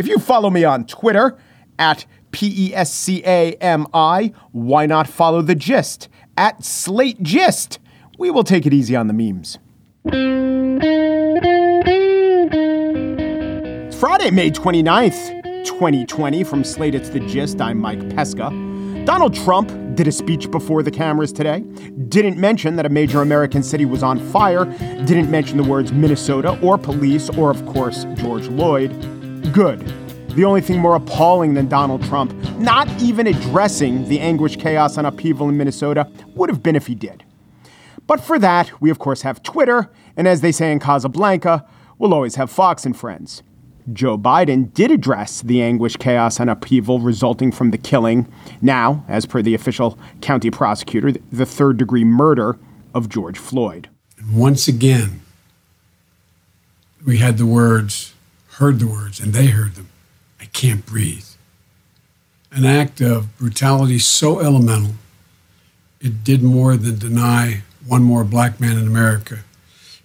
If you follow me on Twitter at P E S C A M I, why not follow the gist at Slate Gist? We will take it easy on the memes. It's Friday, May 29th, 2020. From Slate, it's the gist. I'm Mike Pesca. Donald Trump did a speech before the cameras today. Didn't mention that a major American city was on fire. Didn't mention the words Minnesota or police or, of course, George Floyd. Good. The only thing more appalling than Donald Trump not even addressing the anguish, chaos, and upheaval in Minnesota would have been if he did. But for that, we of course have Twitter, and as they say in Casablanca, we'll always have Fox and Friends. Joe Biden did address the anguish, chaos, and upheaval resulting from the killing, now, as per the official county prosecutor, the third degree murder of George Floyd. And once again, we had the words, heard the words, and they heard them. I can't breathe. An act of brutality so elemental, it did more than deny one more black man in America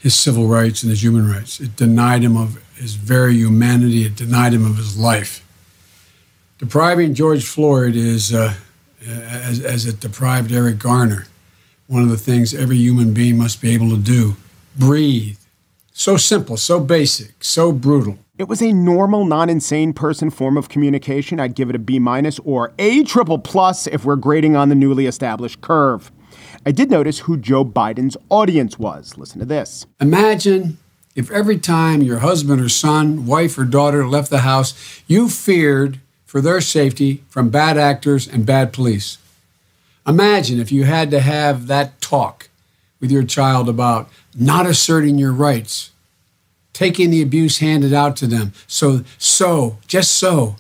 his civil rights and his human rights. It denied him of his very humanity, it denied him of his life. Depriving George Floyd is, uh, as, as it deprived Eric Garner, one of the things every human being must be able to do breathe. So simple, so basic, so brutal. It was a normal, non insane person form of communication. I'd give it a B minus or A triple plus if we're grading on the newly established curve. I did notice who Joe Biden's audience was. Listen to this. Imagine if every time your husband or son, wife or daughter left the house, you feared for their safety from bad actors and bad police. Imagine if you had to have that talk with your child about not asserting your rights taking the abuse handed out to them. So, so, just so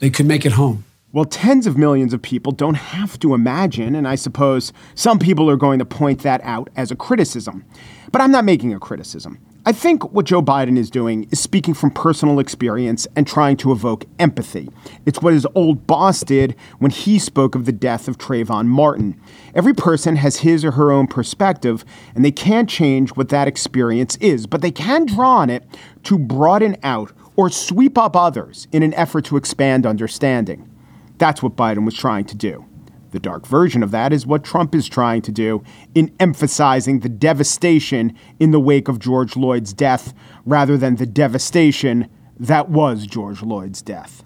they could make it home. Well, tens of millions of people don't have to imagine, and I suppose some people are going to point that out as a criticism. But I'm not making a criticism. I think what Joe Biden is doing is speaking from personal experience and trying to evoke empathy. It's what his old boss did when he spoke of the death of Trayvon Martin. Every person has his or her own perspective, and they can't change what that experience is, but they can draw on it to broaden out or sweep up others in an effort to expand understanding. That's what Biden was trying to do. The dark version of that is what Trump is trying to do in emphasizing the devastation in the wake of George Floyd's death rather than the devastation that was George Floyd's death.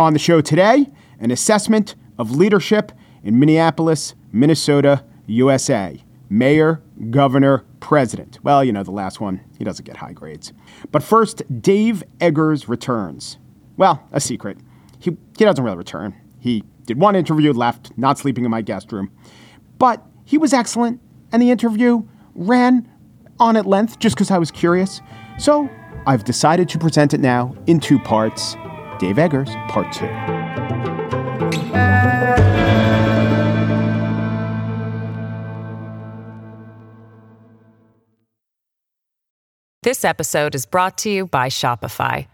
On the show today, an assessment of leadership in Minneapolis, Minnesota, USA. Mayor, governor, president. Well, you know, the last one, he doesn't get high grades. But first, Dave Eggers returns. Well, a secret. He, he doesn't really return. He did one interview, left, not sleeping in my guest room. But he was excellent, and the interview ran on at length just because I was curious. So I've decided to present it now in two parts Dave Eggers, part two. This episode is brought to you by Shopify.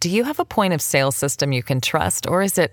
Do you have a point of sale system you can trust, or is it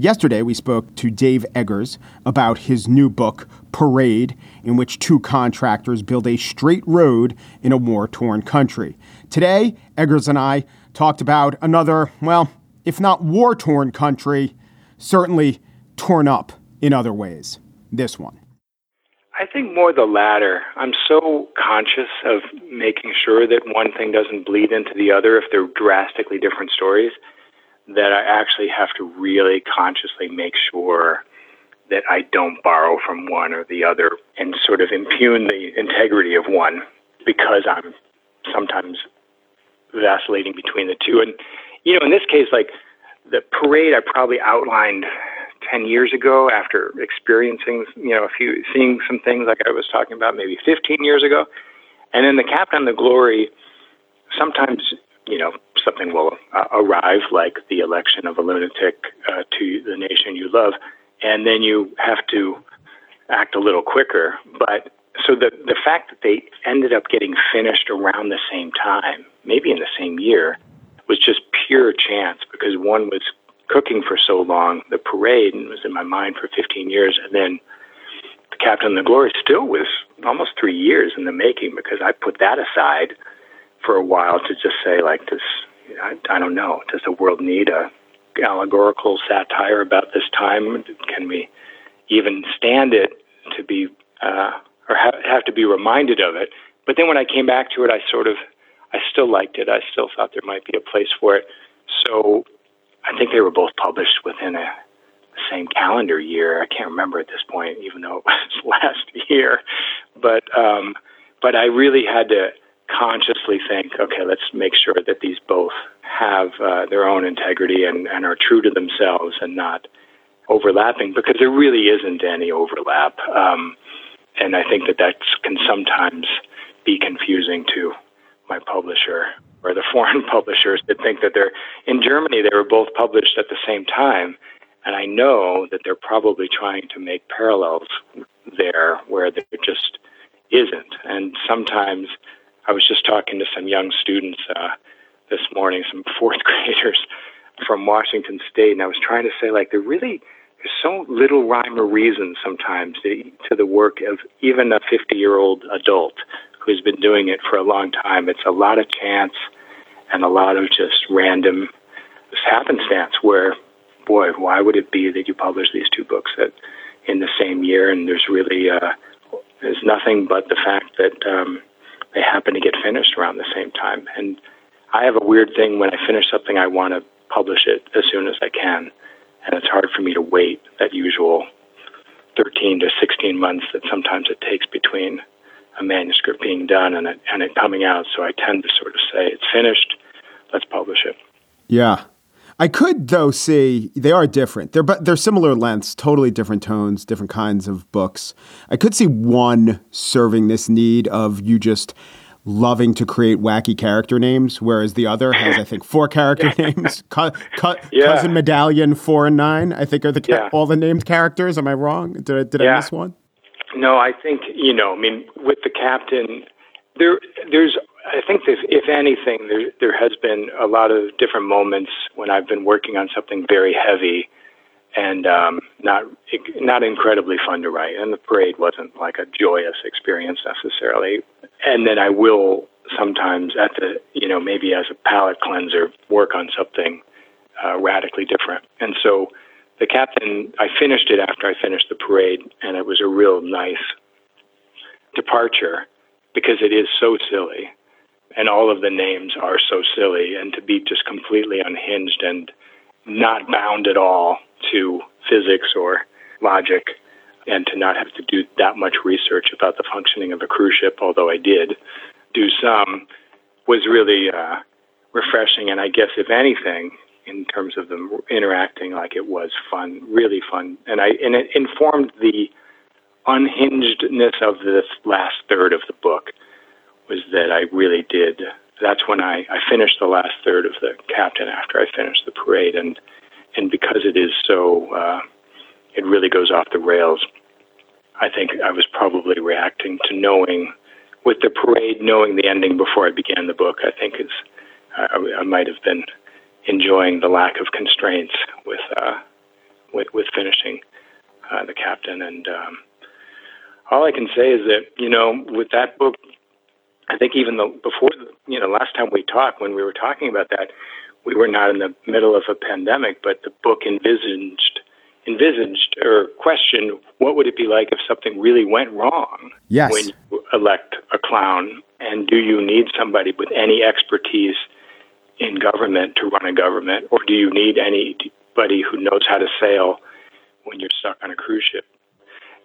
Yesterday, we spoke to Dave Eggers about his new book, Parade, in which two contractors build a straight road in a war torn country. Today, Eggers and I talked about another, well, if not war torn country, certainly torn up in other ways. This one. I think more the latter. I'm so conscious of making sure that one thing doesn't bleed into the other if they're drastically different stories that I actually have to really consciously make sure that I don't borrow from one or the other and sort of impugn the integrity of one because I'm sometimes vacillating between the two. And, you know, in this case, like the parade, I probably outlined 10 years ago after experiencing, you know, a few, seeing some things like I was talking about maybe 15 years ago. And then the Captain the Glory, sometimes, you know, something will uh, arrive like the election of a lunatic uh, to the nation you love and then you have to act a little quicker. But so the the fact that they ended up getting finished around the same time, maybe in the same year, was just pure chance because one was cooking for so long, the parade and was in my mind for 15 years, and then the Captain of the Glory still was almost three years in the making because I put that aside for a while to just say like this. I, I don't know. Does the world need a allegorical satire about this time? Can we even stand it to be, uh, or ha- have to be reminded of it? But then when I came back to it, I sort of, I still liked it. I still thought there might be a place for it. So I think they were both published within a the same calendar year. I can't remember at this point, even though it was last year. But um, but I really had to consciously think, okay, let's make sure that these both have uh, their own integrity and, and are true to themselves and not overlapping because there really isn't any overlap. Um, and I think that that can sometimes be confusing to my publisher or the foreign publishers that think that they're in Germany. They were both published at the same time, and I know that they're probably trying to make parallels there where there just isn't. And sometimes I was just talking to some young students uh, this morning, some fourth graders from Washington State, and I was trying to say like there really there's so little rhyme or reason sometimes to, to the work of even a 50 year old adult who's been doing it for a long time. It's a lot of chance and a lot of just random happenstance where, boy, why would it be that you publish these two books that in the same year? And there's really uh, there's nothing but the fact that um, they happen to get finished around the same time. And I have a weird thing when I finish something, I want to publish it as soon as I can, and it's hard for me to wait that usual 13 to 16 months that sometimes it takes between a manuscript being done and it, and it coming out. So I tend to sort of say, it's finished, let's publish it. Yeah. I could though see they are different. They're but they're similar lengths, totally different tones, different kinds of books. I could see one serving this need of you just loving to create wacky character names, whereas the other has, I think, four character names. Co- co- yeah. Cousin Medallion four and nine, I think, are the ca- yeah. all the named characters. Am I wrong? Did I, did yeah. I miss one? No, I think you know. I mean, with the captain, there there's I think if, if anything, there there has been a lot of different moments when I've been working on something very heavy and um, not not incredibly fun to write. And the parade wasn't like a joyous experience necessarily. And then I will sometimes at the you know maybe as a palate cleanser work on something uh, radically different. And so the captain, I finished it after I finished the parade, and it was a real nice departure because it is so silly, and all of the names are so silly, and to be just completely unhinged and not bound at all to physics or logic and to not have to do that much research about the functioning of a cruise ship, although I did do some, was really uh, refreshing. And I guess, if anything, in terms of them interacting like it was fun, really fun. And I and it informed the unhingedness of this last third of the book was that I really did. That's when I, I finished the last third of the captain after I finished the parade, and and because it is so, uh, it really goes off the rails. I think I was probably reacting to knowing, with the parade, knowing the ending before I began the book. I think is I, I might have been enjoying the lack of constraints with uh, with, with finishing uh, the captain. And um, all I can say is that you know, with that book, I think even the before you know last time we talked, when we were talking about that, we were not in the middle of a pandemic, but the book envisaged envisaged or questioned what would it be like if something really went wrong yes. when you elect a clown and do you need somebody with any expertise in government to run a government or do you need anybody who knows how to sail when you're stuck on a cruise ship.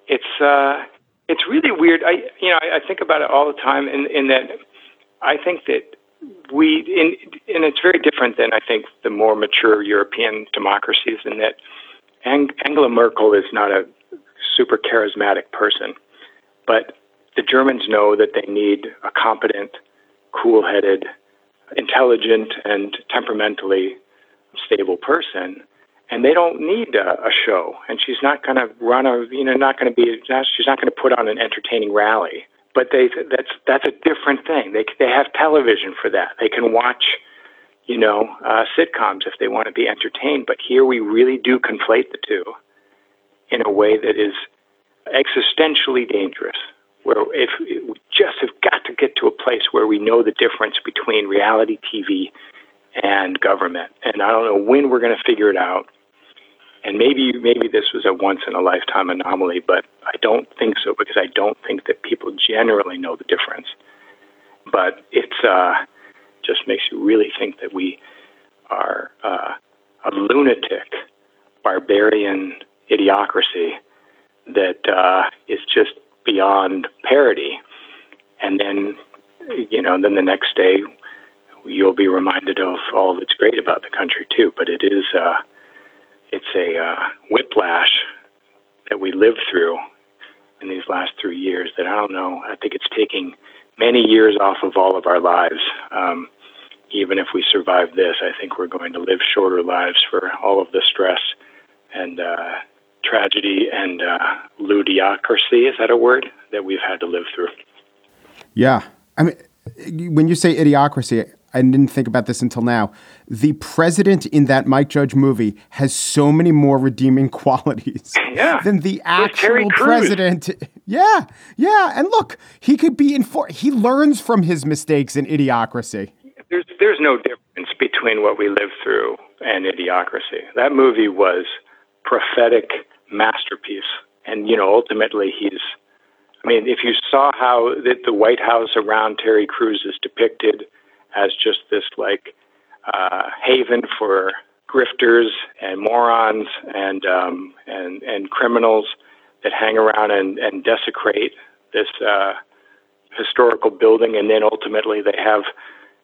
It's uh, it's really weird. I you know I, I think about it all the time, in, in that I think that we in, and it's very different than I think the more mature European democracies in that Ang- Angela Merkel is not a super charismatic person, but the Germans know that they need a competent, cool-headed, intelligent, and temperamentally stable person and they don't need a, a show. And she's not going to run a, you know, not going to be, she's not going to put on an entertaining rally. But they, that's that's a different thing. They they have television for that. They can watch, you know, uh, sitcoms if they want to be entertained. But here we really do conflate the two in a way that is existentially dangerous. Where if we just have got to get to a place where we know the difference between reality TV and government. And I don't know when we're going to figure it out and maybe maybe this was a once in a lifetime anomaly, but I don't think so because I don't think that people generally know the difference. But it's uh, just makes you really think that we are uh, a lunatic, barbarian idiocracy that uh, is just beyond parody. And then, you know, then the next day you'll be reminded of all that's great about the country too. But it is. Uh, it's a uh, whiplash that we lived through in these last three years that I don't know. I think it's taking many years off of all of our lives. Um, even if we survive this, I think we're going to live shorter lives for all of the stress and uh, tragedy and uh, ludicrousy. Is that a word that we've had to live through? Yeah. I mean, when you say idiocracy, I didn't think about this until now. The president in that Mike Judge movie has so many more redeeming qualities yeah. than the actual president. Yeah, yeah. And look, he could be informed. He learns from his mistakes in idiocracy. There's there's no difference between what we lived through and idiocracy. That movie was prophetic masterpiece, and you know ultimately he's. I mean, if you saw how the, the White House around Terry Crews is depicted as just this like uh, haven for grifters and morons and um, and and criminals that hang around and, and desecrate this uh, historical building, and then ultimately they have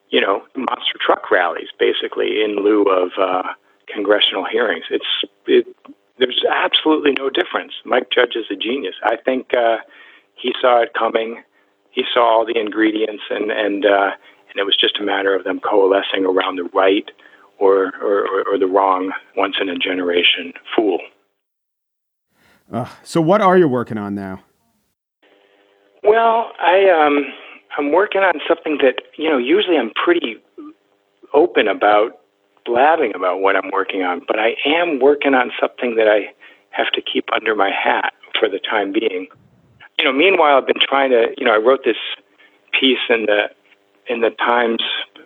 you know monster truck rallies basically in lieu of uh, congressional hearings. It's it, there's absolutely no difference. Mike Judge is a genius. I think uh, he saw it coming. He saw all the ingredients, and and uh, and it was just a matter of them coalescing around the right or, or, or the wrong once in a generation fool. Uh, so, what are you working on now? Well, I um, I'm working on something that you know. Usually, I'm pretty open about blabbing about what I'm working on, but I am working on something that I have to keep under my hat for the time being. You know, meanwhile, I've been trying to. You know, I wrote this piece in the in the Times,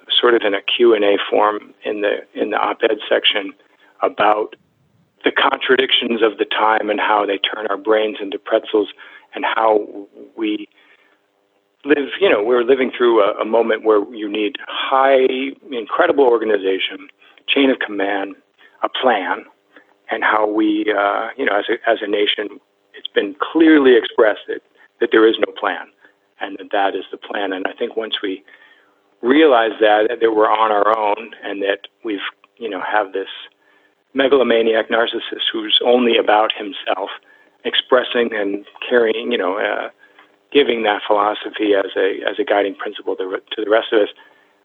sort of in a Q&A form in the in the op-ed section about the contradictions of the time and how they turn our brains into pretzels and how we live, you know, we're living through a, a moment where you need high, incredible organization, chain of command, a plan, and how we, uh, you know, as a, as a nation, it's been clearly expressed that, that there is no plan and that that is the plan. And I think once we realize that that we're on our own and that we've you know have this megalomaniac narcissist who's only about himself, expressing and carrying you know uh, giving that philosophy as a as a guiding principle to, to the rest of us.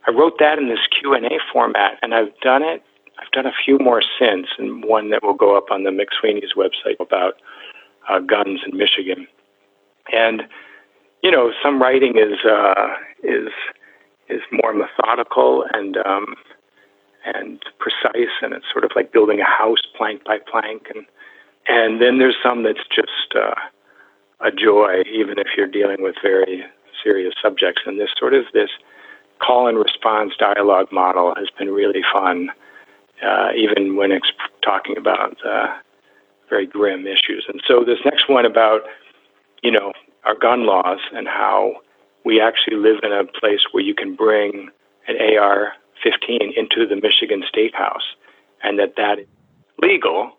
I wrote that in this Q and A format, and I've done it. I've done a few more since, and one that will go up on the McSweeney's website about uh, guns in Michigan. And you know, some writing is uh, is is more methodical and um, and precise, and it's sort of like building a house plank by plank, and and then there's some that's just uh, a joy, even if you're dealing with very serious subjects. And this sort of this call and response dialogue model has been really fun, uh, even when it's talking about uh, very grim issues. And so this next one about you know our gun laws and how we actually live in a place where you can bring an AR 15 into the Michigan State House and that that is legal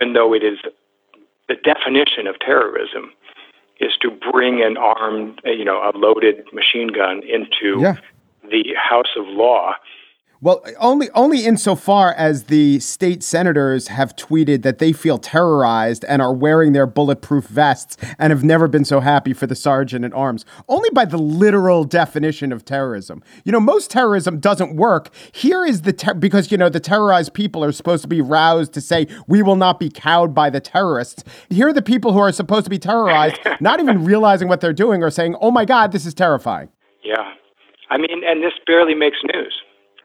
even though it is the definition of terrorism is to bring an armed, you know, a loaded machine gun into yeah. the House of Law well, only only insofar as the state senators have tweeted that they feel terrorized and are wearing their bulletproof vests and have never been so happy for the sergeant at arms. Only by the literal definition of terrorism. You know, most terrorism doesn't work. Here is the ter- because you know the terrorized people are supposed to be roused to say we will not be cowed by the terrorists. Here are the people who are supposed to be terrorized, not even realizing what they're doing, are saying, "Oh my God, this is terrifying." Yeah, I mean, and this barely makes news.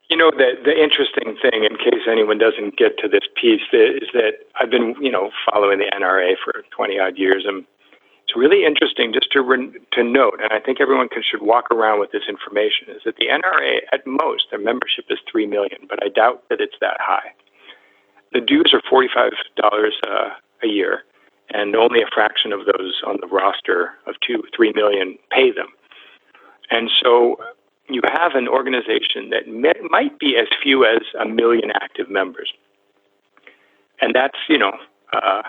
You know, the the interesting thing, in case anyone doesn't get to this piece, is that I've been, you know, following the NRA for 20 odd years, and it's really interesting just to re- to note, and I think everyone can, should walk around with this information, is that the NRA, at most, their membership is three million, but I doubt that it's that high. The dues are $45 uh, a year, and only a fraction of those on the roster of two, three million pay them. And so you have an organization that may, might be as few as a million active members. And that's, you know, uh,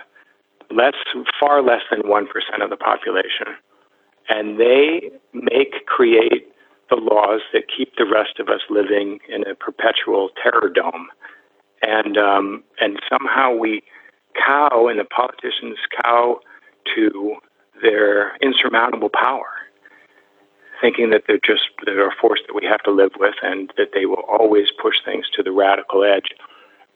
less, far less than 1% of the population. And they make, create the laws that keep the rest of us living in a perpetual terror dome. And, um, and somehow we cow, and the politicians cow to their insurmountable power thinking that they're just they're a force that we have to live with and that they will always push things to the radical edge.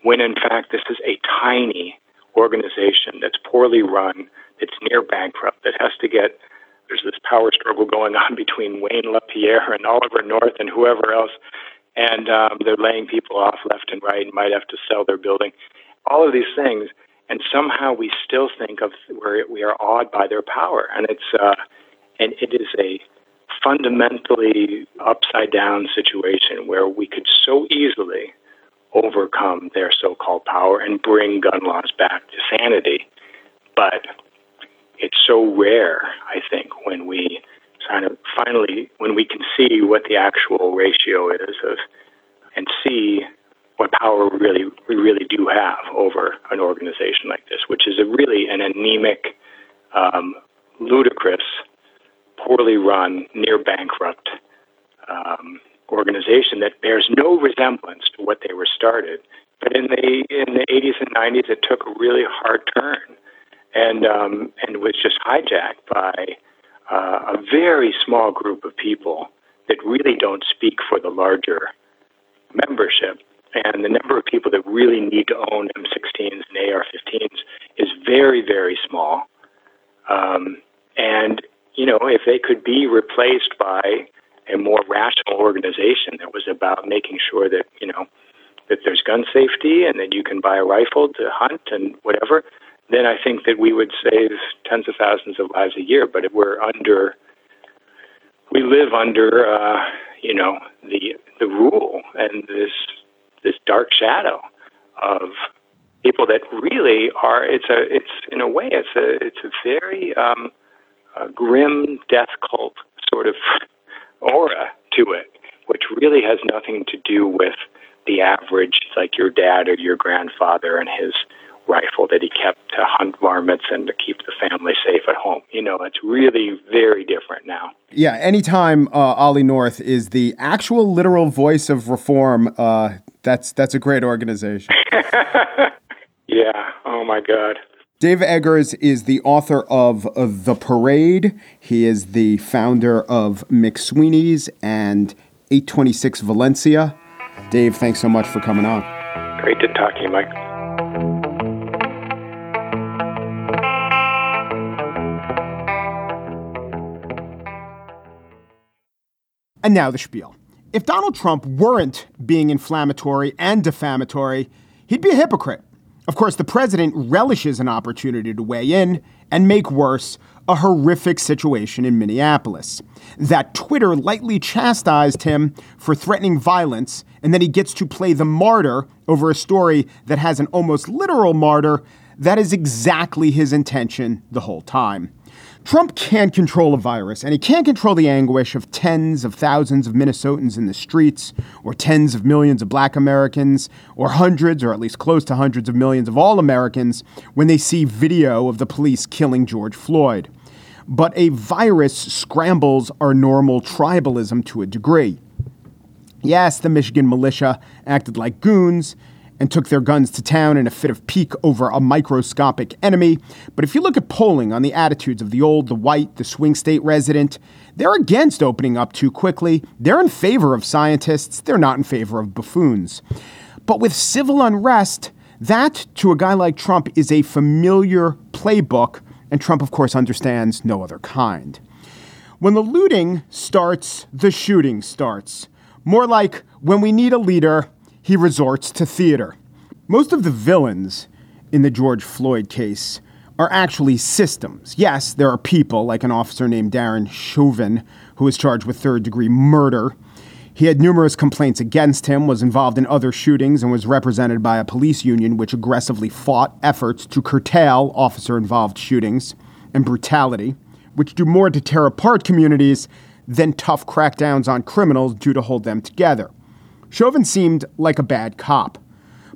When in fact this is a tiny organization that's poorly run, that's near bankrupt, that has to get there's this power struggle going on between Wayne LaPierre and Oliver North and whoever else, and um, they're laying people off left and right and might have to sell their building. All of these things, and somehow we still think of where we are awed by their power, and it's uh, and it is a fundamentally upside down situation where we could so easily overcome their so called power and bring gun laws back to sanity. But it's so rare, I think, when we kind of finally, when we can see what the actual ratio is of, and see what power we really we really do have over an organization like this, which is a really an anemic, um, ludicrous poorly run, near bankrupt um, organization that bears no resemblance to what they were started. But in the in the 80s and 90s, it took a really hard turn, and um, and was just hijacked by uh, a very small group of people that really don't speak for the larger membership. And the number of people that really need to own M16s and AR-15s is very, very small. Um, and you know, if they could be replaced by a more rational organization that was about making sure that, you know, that there's gun safety and that you can buy a rifle to hunt and whatever, then I think that we would save tens of thousands of lives a year. But we're under, we live under, uh, you know, the the rule and this this dark shadow of people that really are. It's a it's in a way it's a it's a very um, a grim death cult sort of aura to it, which really has nothing to do with the average, like your dad or your grandfather and his rifle that he kept to hunt varmints and to keep the family safe at home. You know, it's really very different now. Yeah, anytime uh, Ollie North is the actual literal voice of reform, uh, that's that's a great organization. yeah. Oh my God. Dave Eggers is the author of The Parade. He is the founder of McSweeney's and 826 Valencia. Dave, thanks so much for coming on. Great to talk to you, Mike. And now the spiel. If Donald Trump weren't being inflammatory and defamatory, he'd be a hypocrite. Of course, the president relishes an opportunity to weigh in and make worse a horrific situation in Minneapolis. That Twitter lightly chastised him for threatening violence, and then he gets to play the martyr over a story that has an almost literal martyr. That is exactly his intention the whole time. Trump can't control a virus, and he can't control the anguish of tens of thousands of Minnesotans in the streets, or tens of millions of black Americans, or hundreds, or at least close to hundreds of millions of all Americans when they see video of the police killing George Floyd. But a virus scrambles our normal tribalism to a degree. Yes, the Michigan militia acted like goons and took their guns to town in a fit of pique over a microscopic enemy. But if you look at polling on the attitudes of the old, the white, the swing state resident, they're against opening up too quickly. They're in favor of scientists, they're not in favor of buffoons. But with civil unrest, that to a guy like Trump is a familiar playbook, and Trump, of course, understands no other kind. When the looting starts, the shooting starts. More like when we need a leader, he resorts to theater. Most of the villains in the George Floyd case are actually systems. Yes, there are people like an officer named Darren Chauvin who was charged with third degree murder. He had numerous complaints against him, was involved in other shootings, and was represented by a police union which aggressively fought efforts to curtail officer involved shootings and brutality, which do more to tear apart communities than tough crackdowns on criminals do to hold them together. Chauvin seemed like a bad cop,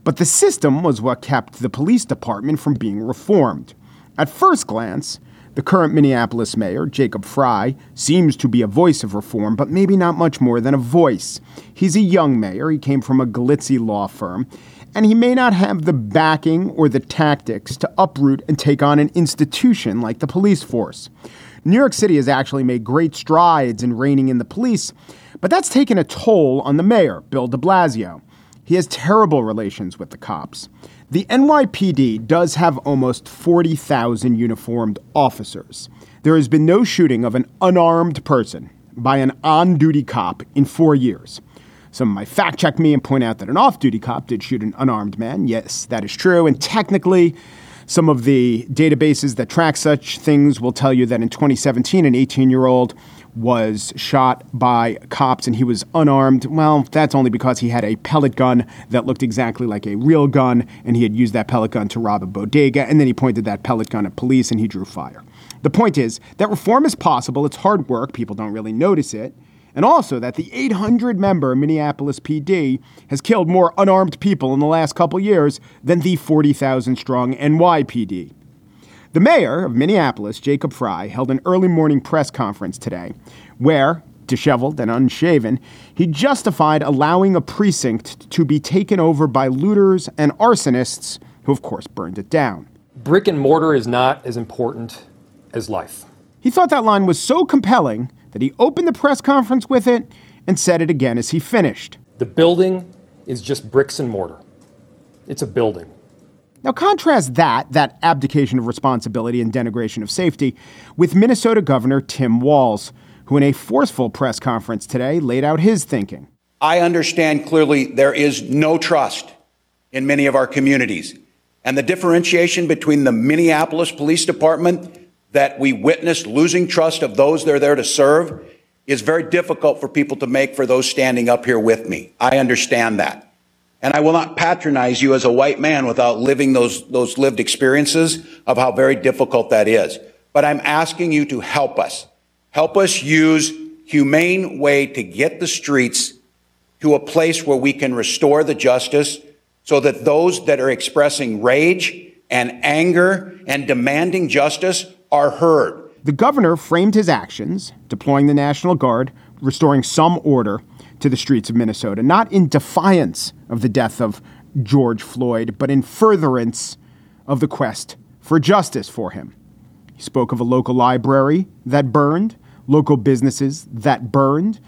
but the system was what kept the police department from being reformed. At first glance, the current Minneapolis mayor, Jacob Frey, seems to be a voice of reform, but maybe not much more than a voice. He's a young mayor, he came from a glitzy law firm, and he may not have the backing or the tactics to uproot and take on an institution like the police force. New York City has actually made great strides in reining in the police, but that's taken a toll on the mayor, Bill de Blasio. He has terrible relations with the cops. The NYPD does have almost 40,000 uniformed officers. There has been no shooting of an unarmed person by an on duty cop in four years. Some might fact check me and point out that an off duty cop did shoot an unarmed man. Yes, that is true. And technically, some of the databases that track such things will tell you that in 2017, an 18 year old was shot by cops and he was unarmed. Well, that's only because he had a pellet gun that looked exactly like a real gun and he had used that pellet gun to rob a bodega and then he pointed that pellet gun at police and he drew fire. The point is that reform is possible, it's hard work, people don't really notice it. And also that the 800 member Minneapolis PD has killed more unarmed people in the last couple years than the 40,000 strong NYPD. The mayor of Minneapolis, Jacob Frey, held an early morning press conference today where, disheveled and unshaven, he justified allowing a precinct to be taken over by looters and arsonists who, of course, burned it down. Brick and mortar is not as important as life. He thought that line was so compelling that he opened the press conference with it and said it again as he finished. The building is just bricks and mortar. It's a building. Now, contrast that, that abdication of responsibility and denigration of safety, with Minnesota Governor Tim Walz, who in a forceful press conference today laid out his thinking. I understand clearly there is no trust in many of our communities. And the differentiation between the Minneapolis Police Department that we witnessed losing trust of those they're there to serve is very difficult for people to make for those standing up here with me. I understand that. And I will not patronize you as a white man without living those, those lived experiences of how very difficult that is. But I'm asking you to help us. Help us use humane way to get the streets to a place where we can restore the justice so that those that are expressing rage and anger and demanding justice are heard. The governor framed his actions, deploying the National Guard, restoring some order, to the streets of Minnesota, not in defiance of the death of George Floyd, but in furtherance of the quest for justice for him. He spoke of a local library that burned, local businesses that burned,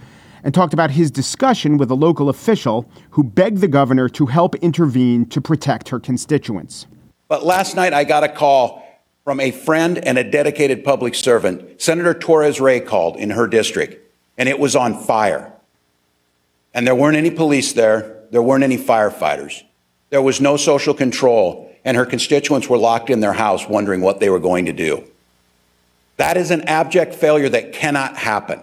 and talked about his discussion with a local official who begged the governor to help intervene to protect her constituents. But last night I got a call from a friend and a dedicated public servant. Senator Torres Ray called in her district, and it was on fire. And there weren't any police there. There weren't any firefighters. There was no social control. And her constituents were locked in their house wondering what they were going to do. That is an abject failure that cannot happen.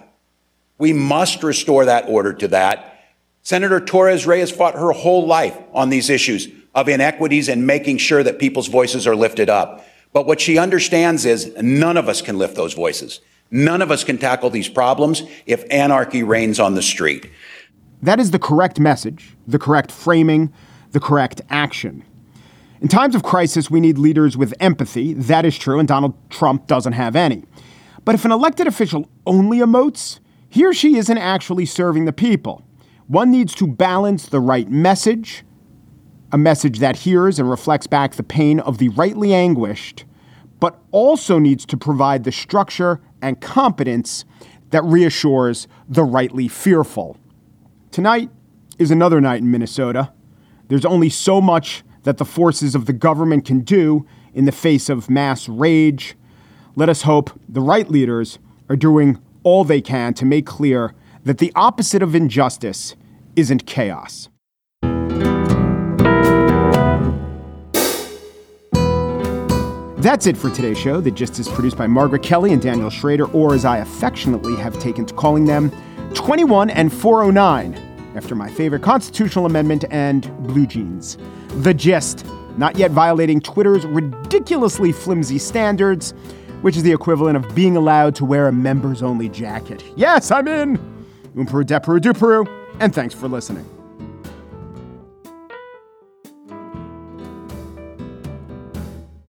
We must restore that order to that. Senator Torres Ray has fought her whole life on these issues of inequities and making sure that people's voices are lifted up. But what she understands is none of us can lift those voices. None of us can tackle these problems if anarchy reigns on the street. That is the correct message, the correct framing, the correct action. In times of crisis, we need leaders with empathy. That is true, and Donald Trump doesn't have any. But if an elected official only emotes, he or she isn't actually serving the people. One needs to balance the right message, a message that hears and reflects back the pain of the rightly anguished, but also needs to provide the structure and competence that reassures the rightly fearful. Tonight is another night in Minnesota. There's only so much that the forces of the government can do in the face of mass rage. Let us hope the right leaders are doing all they can to make clear that the opposite of injustice isn't chaos. That's it for today's show. The Gist is produced by Margaret Kelley and Daniel Schroeder, or as I affectionately have taken to calling them, 21 and 409 after my favorite constitutional amendment and blue jeans. The gist, not yet violating Twitter's ridiculously flimsy standards, which is the equivalent of being allowed to wear a members only jacket. Yes, I'm in. Umperu Deperu Duperu, and thanks for listening.